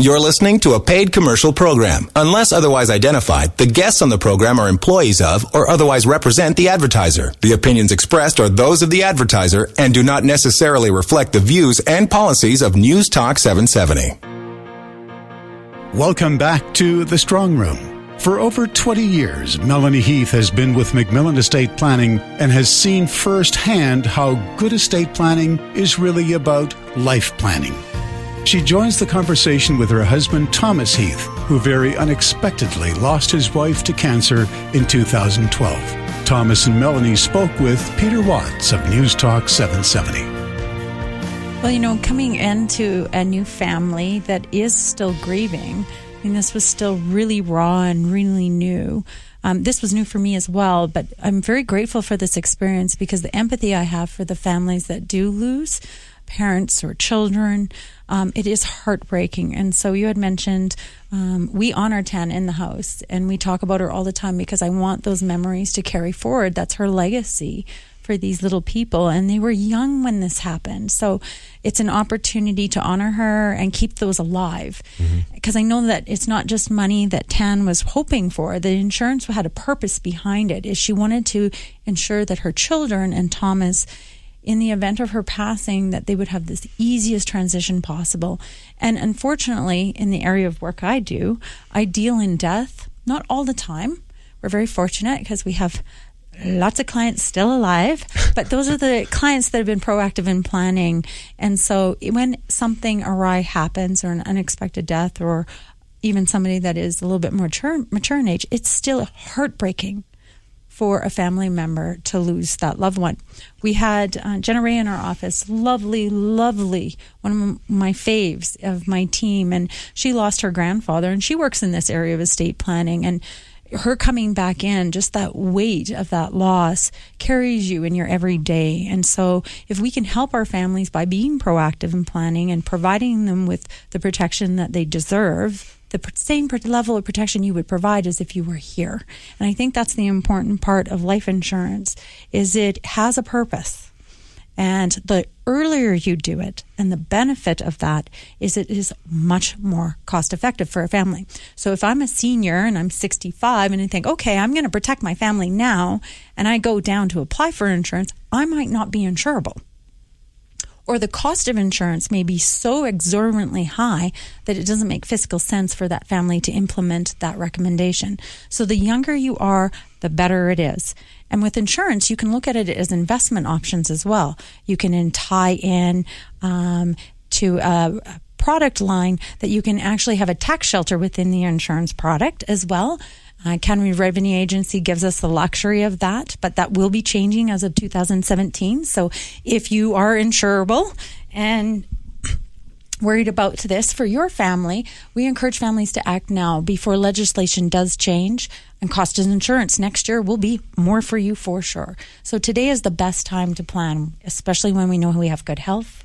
You're listening to a paid commercial program. Unless otherwise identified, the guests on the program are employees of or otherwise represent the advertiser. The opinions expressed are those of the advertiser and do not necessarily reflect the views and policies of News Talk 770. Welcome back to The Strong Room. For over 20 years, Melanie Heath has been with MacMillan Estate Planning and has seen firsthand how good estate planning is really about life planning. She joins the conversation with her husband, Thomas Heath, who very unexpectedly lost his wife to cancer in 2012. Thomas and Melanie spoke with Peter Watts of News Talk 770. Well, you know, coming into a new family that is still grieving, I mean, this was still really raw and really new. Um, this was new for me as well, but I'm very grateful for this experience because the empathy I have for the families that do lose parents or children, um, it is heartbreaking. And so you had mentioned um, we honor Tan in the house and we talk about her all the time because I want those memories to carry forward. That's her legacy for these little people. And they were young when this happened. So it's an opportunity to honor her and keep those alive. Because mm-hmm. I know that it's not just money that Tan was hoping for. The insurance had a purpose behind it, is she wanted to ensure that her children and Thomas in the event of her passing that they would have this easiest transition possible. And unfortunately, in the area of work I do, I deal in death, not all the time. We're very fortunate because we have lots of clients still alive, but those are the clients that have been proactive in planning. And so when something awry happens or an unexpected death or even somebody that is a little bit more mature, mature in age, it's still heartbreaking for a family member to lose that loved one. We had uh, Jenna Ray in our office, lovely, lovely, one of my faves of my team, and she lost her grandfather, and she works in this area of estate planning, and her coming back in, just that weight of that loss carries you in your everyday. And so, if we can help our families by being proactive in planning and providing them with the protection that they deserve, the same level of protection you would provide as if you were here. And I think that's the important part of life insurance is it has a purpose. And the earlier you do it, and the benefit of that is it is much more cost effective for a family. So if I'm a senior and I'm 65 and I think, okay, I'm going to protect my family now, and I go down to apply for insurance, I might not be insurable or the cost of insurance may be so exorbitantly high that it doesn't make fiscal sense for that family to implement that recommendation. So the younger you are, the better it is. And with insurance, you can look at it as investment options as well. You can tie in um, to a product line that you can actually have a tax shelter within the insurance product as well. Uh, Canada Revenue Agency gives us the luxury of that, but that will be changing as of 2017. So if you are insurable and worried about this for your family, we encourage families to act now before legislation does change and cost of insurance next year will be more for you for sure. So today is the best time to plan, especially when we know we have good health.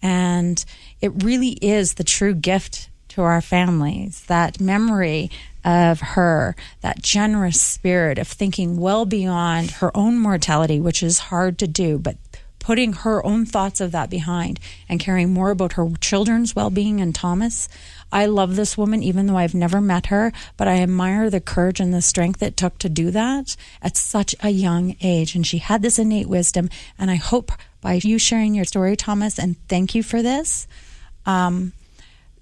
And it really is the true gift to our families, that memory of her, that generous spirit of thinking well beyond her own mortality, which is hard to do, but putting her own thoughts of that behind and caring more about her children's well being and Thomas. I love this woman, even though I've never met her, but I admire the courage and the strength it took to do that at such a young age. And she had this innate wisdom. And I hope by you sharing your story, Thomas, and thank you for this, um,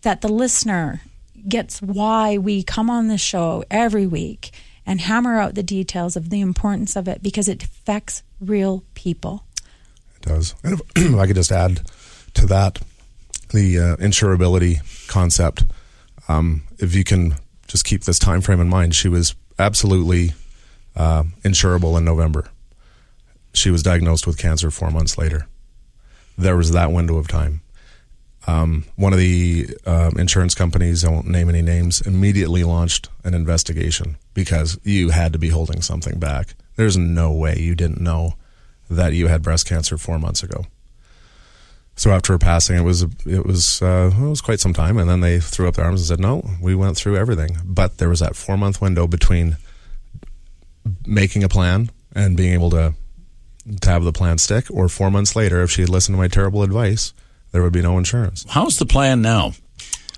that the listener gets why we come on the show every week and hammer out the details of the importance of it because it affects real people. It does. And if, I could just add to that the uh, insurability concept. Um, if you can just keep this time frame in mind, she was absolutely uh, insurable in November. She was diagnosed with cancer four months later. There was that window of time. Um, one of the uh, insurance companies, I won't name any names, immediately launched an investigation because you had to be holding something back. There's no way you didn't know that you had breast cancer four months ago. So after her passing, it was it was uh, it was quite some time, and then they threw up their arms and said, "No, we went through everything." But there was that four month window between making a plan and being able to to have the plan stick, or four months later, if she had listened to my terrible advice, there would be no insurance. How's the plan now?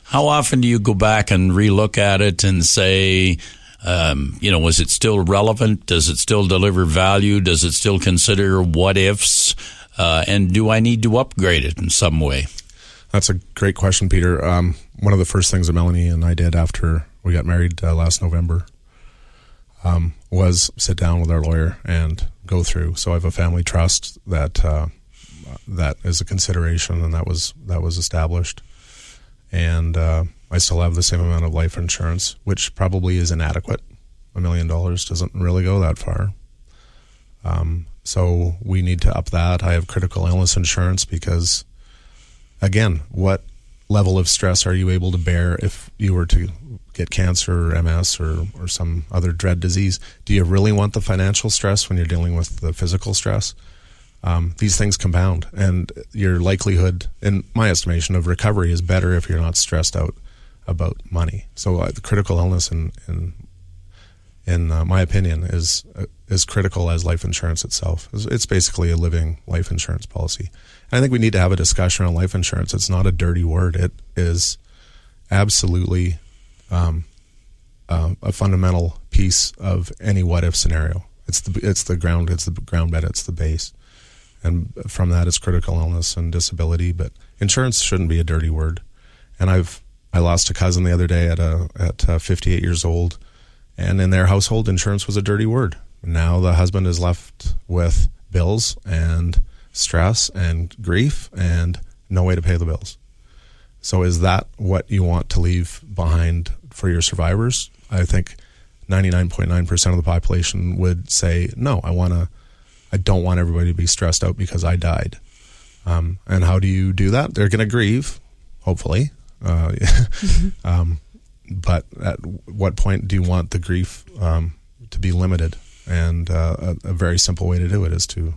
How often do you go back and relook at it and say, um, you know, was it still relevant? Does it still deliver value? Does it still consider what ifs? Uh, and do I need to upgrade it in some way? That's a great question, Peter. Um, one of the first things that Melanie and I did after we got married uh, last November um, was sit down with our lawyer and go through. So I have a family trust that uh, that is a consideration, and that was that was established. And uh, I still have the same amount of life insurance, which probably is inadequate. A million dollars doesn't really go that far. Um, so we need to up that. I have critical illness insurance because, again, what level of stress are you able to bear if you were to get cancer or MS or, or some other dread disease? Do you really want the financial stress when you're dealing with the physical stress? Um, these things compound, and your likelihood, in my estimation, of recovery is better if you're not stressed out about money. So uh, the critical illness, in in, in uh, my opinion, is uh, critical as life insurance itself. It's, it's basically a living life insurance policy. And I think we need to have a discussion on life insurance. It's not a dirty word. It is absolutely um, uh, a fundamental piece of any what if scenario. It's the it's the ground. It's the ground bed. It's the base and from that is critical illness and disability. But insurance shouldn't be a dirty word. And I've I lost a cousin the other day at a at uh, 58 years old, and in their household, insurance was a dirty word. Now the husband is left with bills and stress and grief and no way to pay the bills. So is that what you want to leave behind for your survivors? I think 99.9% of the population would say no. I want to I don't want everybody to be stressed out because I died. Um, and how do you do that? They're going to grieve, hopefully. Uh, mm-hmm. um, but at what point do you want the grief um, to be limited? And uh, a, a, very simple way to do it is to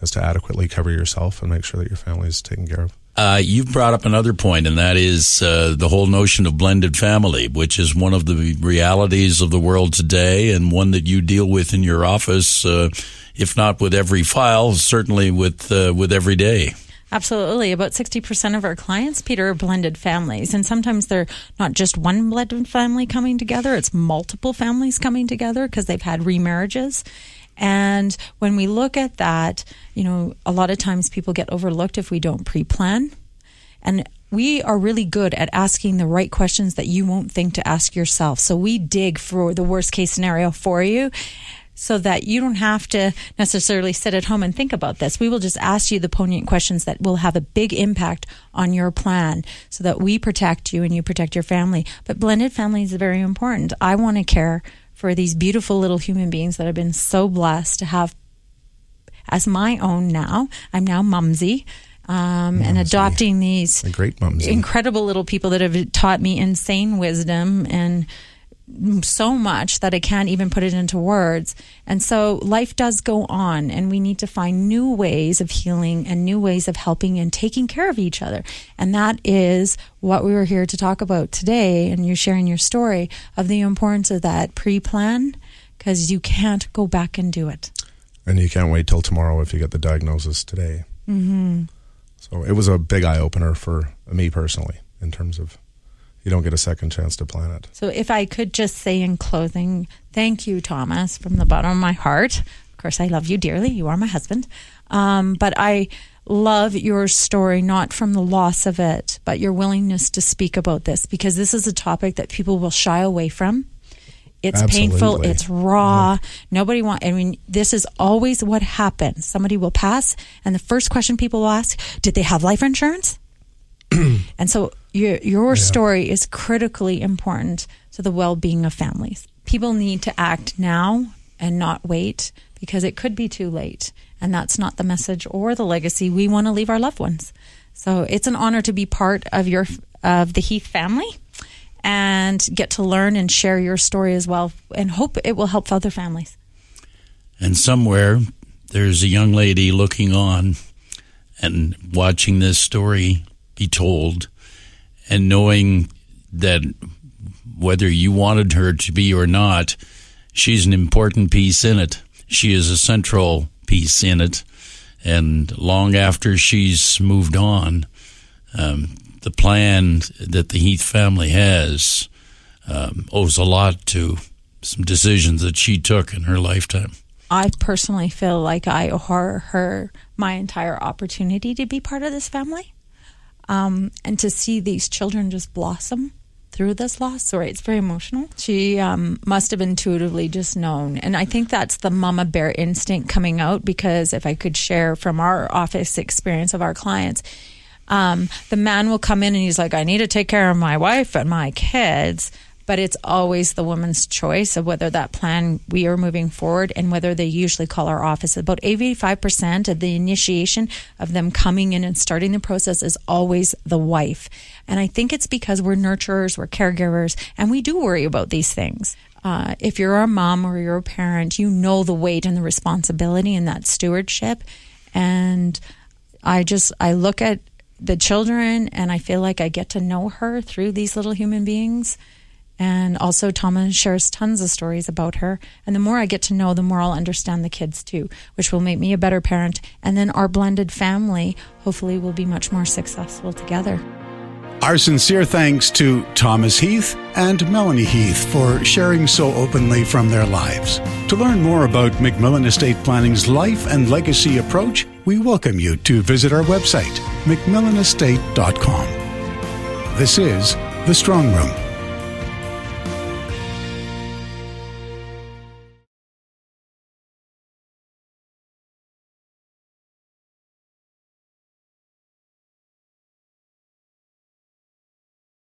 is to adequately cover yourself and make sure that your family is taken care of. Uh, you've brought up another point, and that is uh, the whole notion of blended family, which is one of the realities of the world today, and one that you deal with in your office uh, if not with every file, certainly with uh, with every day. Absolutely. About 60% of our clients, Peter, are blended families. And sometimes they're not just one blended family coming together, it's multiple families coming together because they've had remarriages. And when we look at that, you know, a lot of times people get overlooked if we don't pre plan. And we are really good at asking the right questions that you won't think to ask yourself. So we dig for the worst case scenario for you so that you don't have to necessarily sit at home and think about this. We will just ask you the poignant questions that will have a big impact on your plan so that we protect you and you protect your family. But blended family is very important. I want to care for these beautiful little human beings that I've been so blessed to have as my own now. I'm now mumsy. Um, and adopting these great incredible little people that have taught me insane wisdom and so much that I can't even put it into words. And so life does go on, and we need to find new ways of healing and new ways of helping and taking care of each other. And that is what we were here to talk about today. And you're sharing your story of the importance of that pre plan because you can't go back and do it. And you can't wait till tomorrow if you get the diagnosis today. Mm-hmm. So it was a big eye opener for me personally in terms of you don't get a second chance to plan it. So, if I could just say in closing, thank you, Thomas, from the bottom of my heart. Of course, I love you dearly. You are my husband. Um, but I love your story, not from the loss of it, but your willingness to speak about this because this is a topic that people will shy away from. It's Absolutely. painful. It's raw. Yeah. Nobody want. I mean, this is always what happens. Somebody will pass, and the first question people will ask: Did they have life insurance? and so your your yeah. story is critically important to the well-being of families. People need to act now and not wait because it could be too late, and that's not the message or the legacy we want to leave our loved ones. So it's an honor to be part of your of the Heath family and get to learn and share your story as well and hope it will help other families. And somewhere there's a young lady looking on and watching this story be told and knowing that whether you wanted her to be or not, she's an important piece in it. She is a central piece in it. And long after she's moved on, um, the plan that the Heath family has um, owes a lot to some decisions that she took in her lifetime. I personally feel like I owe her, her my entire opportunity to be part of this family, um, and to see these children just blossom through this loss. Sorry, it's very emotional. She um, must have intuitively just known. And I think that's the mama bear instinct coming out because if I could share from our office experience of our clients, um, the man will come in and he's like, I need to take care of my wife and my kids but it's always the woman's choice of whether that plan we are moving forward and whether they usually call our office. About 85% of the initiation of them coming in and starting the process is always the wife. And I think it's because we're nurturers, we're caregivers, and we do worry about these things. Uh, if you're a mom or you're a parent, you know the weight and the responsibility and that stewardship. And I just, I look at the children and I feel like I get to know her through these little human beings. And also, Thomas shares tons of stories about her. And the more I get to know, the more I'll understand the kids too, which will make me a better parent. And then our blended family hopefully will be much more successful together. Our sincere thanks to Thomas Heath and Melanie Heath for sharing so openly from their lives. To learn more about MacMillan Estate Planning's life and legacy approach, we welcome you to visit our website, macmillanestate.com. This is The Strong Room